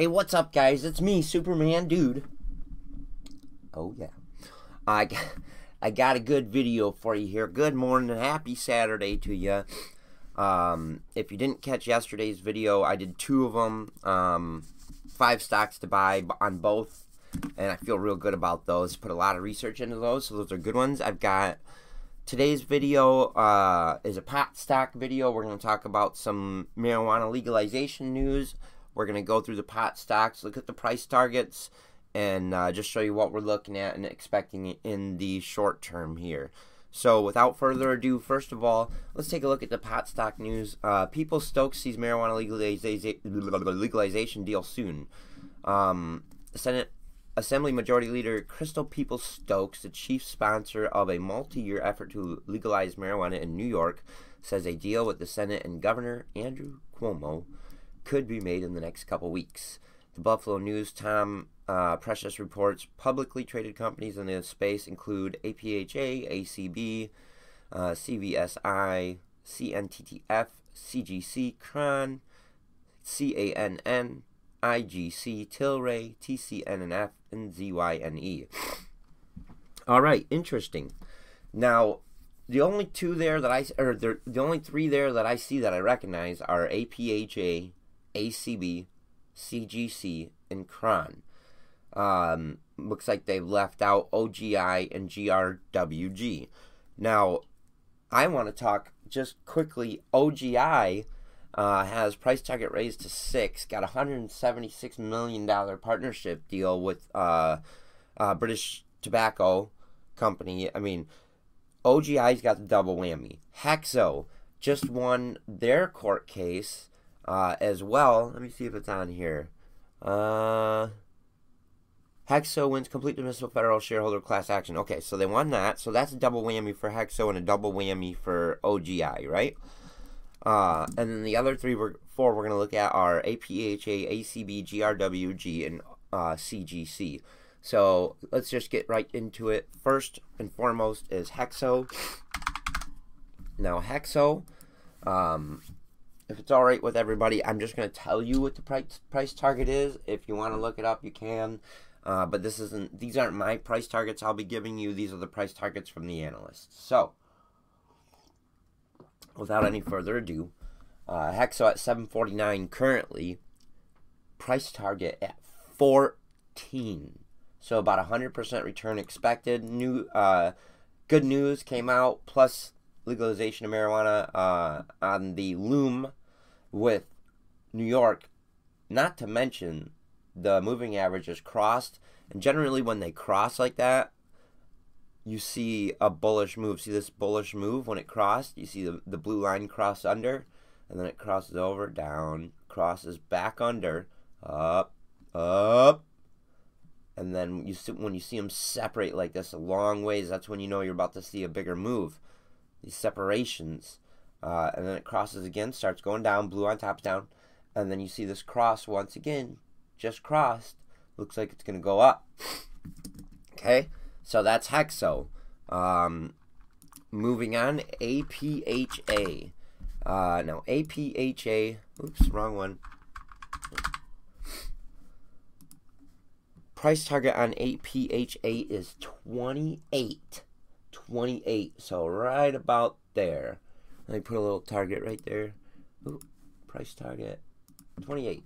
Hey, what's up, guys? It's me, Superman Dude. Oh, yeah. I, I got a good video for you here. Good morning and happy Saturday to you. Um, if you didn't catch yesterday's video, I did two of them. Um, five stocks to buy on both. And I feel real good about those. Put a lot of research into those, so those are good ones. I've got today's video uh, is a pot stock video. We're going to talk about some marijuana legalization news. We're going to go through the pot stocks, look at the price targets, and uh, just show you what we're looking at and expecting in the short term here. So, without further ado, first of all, let's take a look at the pot stock news. Uh, People Stokes sees marijuana legalization, deal soon. Um, Senate Assembly Majority Leader Crystal Peoples Stokes, the chief sponsor of a multi year effort to legalize marijuana in New York, says a deal with the Senate and Governor Andrew Cuomo could be made in the next couple weeks. The Buffalo News Tom uh, Precious reports publicly traded companies in this space include APHA, ACB, uh, CVSI, CNTTF, CGC, CRON, CANN, IGC, Tilray, TCNNF, and ZYNE. All right, interesting. Now, the only two there that I, or the, the only three there that I see that I recognize are APHA, ACB, CGC, and CRON. Um, looks like they've left out OGI and GRWG. Now, I want to talk just quickly. OGI uh, has price target raised to six. Got a hundred and seventy-six million dollar partnership deal with uh, uh, British Tobacco Company. I mean, OGI's got the double whammy. Hexo just won their court case uh, as well. Let me see if it's on here. Uh, Hexo wins complete dismissal federal shareholder class action. Okay, so they won that. So that's a double whammy for Hexo and a double whammy for OGI, right? Uh, and then the other three, we're, four we're going to look at are APHA, ACB, GRWG, and uh, CGC. So let's just get right into it. First and foremost is Hexo. Now, Hexo, um, if it's all right with everybody, I'm just going to tell you what the price price target is. If you want to look it up, you can. Uh, but this isn't; these aren't my price targets. I'll be giving you. These are the price targets from the analysts. So, without any further ado, uh, Hexo at 749 currently. Price target at 14. So about 100% return expected. New uh, good news came out plus legalization of marijuana uh, on the loom with New York. Not to mention the moving averages crossed, and generally when they cross like that, you see a bullish move. See this bullish move when it crossed? You see the, the blue line cross under, and then it crosses over, down, crosses back under, up, up. And then you see, when you see them separate like this a long ways, that's when you know you're about to see a bigger move. These separations. Uh, and then it crosses again, starts going down, blue on top, down. And then you see this cross once again, just crossed. Looks like it's going to go up. Okay? So that's Hexo. Um, moving on, APHA. Uh, now, APHA. Oops, wrong one. Price target on APHA is 28. 28. So right about there. Let me put a little target right there. Ooh, price target 28.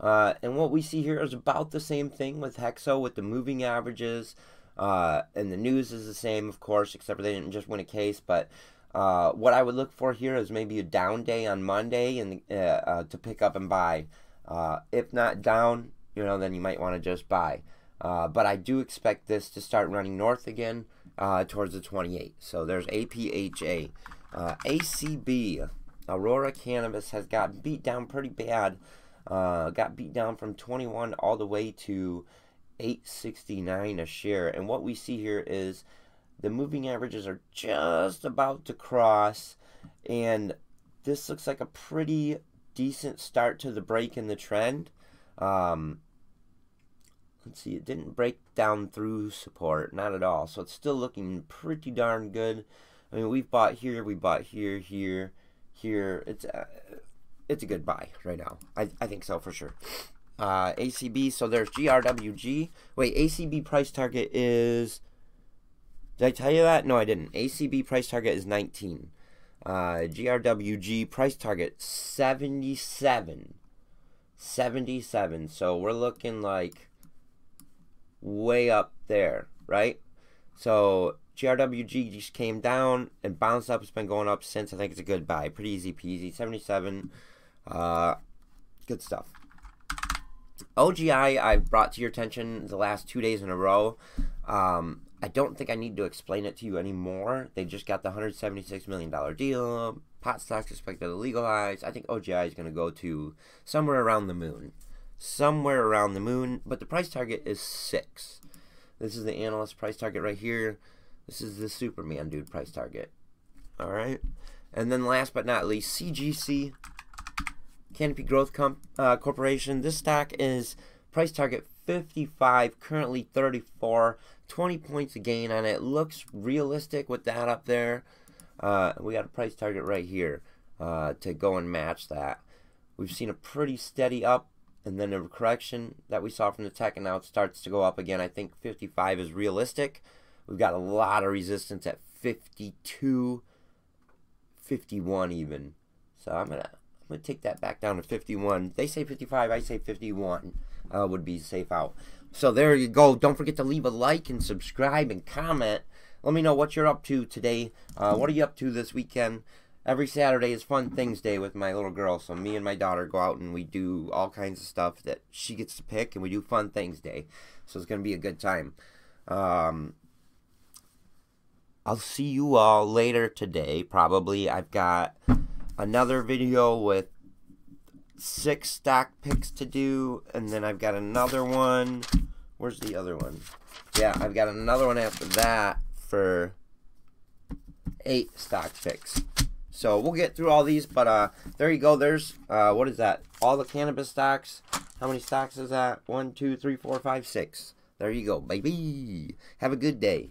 Uh, and what we see here is about the same thing with Hexo with the moving averages. Uh, and the news is the same, of course, except for they didn't just win a case. But uh, what I would look for here is maybe a down day on Monday and uh, uh to pick up and buy. Uh, if not down, you know, then you might want to just buy. But I do expect this to start running north again towards the 28. So there's APHA. ACB, Aurora Cannabis, has got beat down pretty bad. got beat down from 21 all the way to 869 a share. And what we see here is the moving averages are just about to cross and this looks like a pretty decent start to the break in the trend. Um, let's see, it didn't break down through support, not at all. So it's still looking pretty darn good. I mean, we've bought here, we bought here, here, here. It's uh, it's a good buy right now. I, I think so for sure. uh, ACB. So there's GRWG. Wait, ACB price target is. Did I tell you that? No, I didn't. ACB price target is 19. Uh, GRWG price target 77. 77. So we're looking like way up there, right? So GRWG just came down and bounced up. It's been going up since. I think it's a good buy. Pretty easy peasy. 77. Uh, good stuff. OGI, I've brought to your attention the last two days in a row. Um, I don't think I need to explain it to you anymore. They just got the $176 million deal. Pot stocks expected to legalize. I think OGI is going to go to somewhere around the moon. Somewhere around the moon. But the price target is 6 This is the analyst price target right here. This is the Superman dude price target. All right. And then last but not least, CGC, Canopy Growth Com uh, Corporation. This stock is price target 55, currently 34. 20 points a gain on it. Looks realistic with that up there. Uh, we got a price target right here uh, to go and match that. We've seen a pretty steady up and then a correction that we saw from the tech, and now it starts to go up again. I think 55 is realistic. We've got a lot of resistance at 52, 51 even. So I'm gonna I'm gonna take that back down to 51. They say 55, I say 51 uh, would be safe out. So there you go. Don't forget to leave a like and subscribe and comment. Let me know what you're up to today. Uh, what are you up to this weekend? Every Saturday is Fun Things Day with my little girl. So me and my daughter go out and we do all kinds of stuff that she gets to pick, and we do Fun Things Day. So it's gonna be a good time. Um, I'll see you all later today. Probably I've got another video with six stock picks to do, and then I've got another one. Where's the other one? Yeah, I've got another one after that for eight stock picks. So we'll get through all these, but uh, there you go. There's uh, what is that? All the cannabis stocks. How many stocks is that? One, two, three, four, five, six. There you go, baby. Have a good day.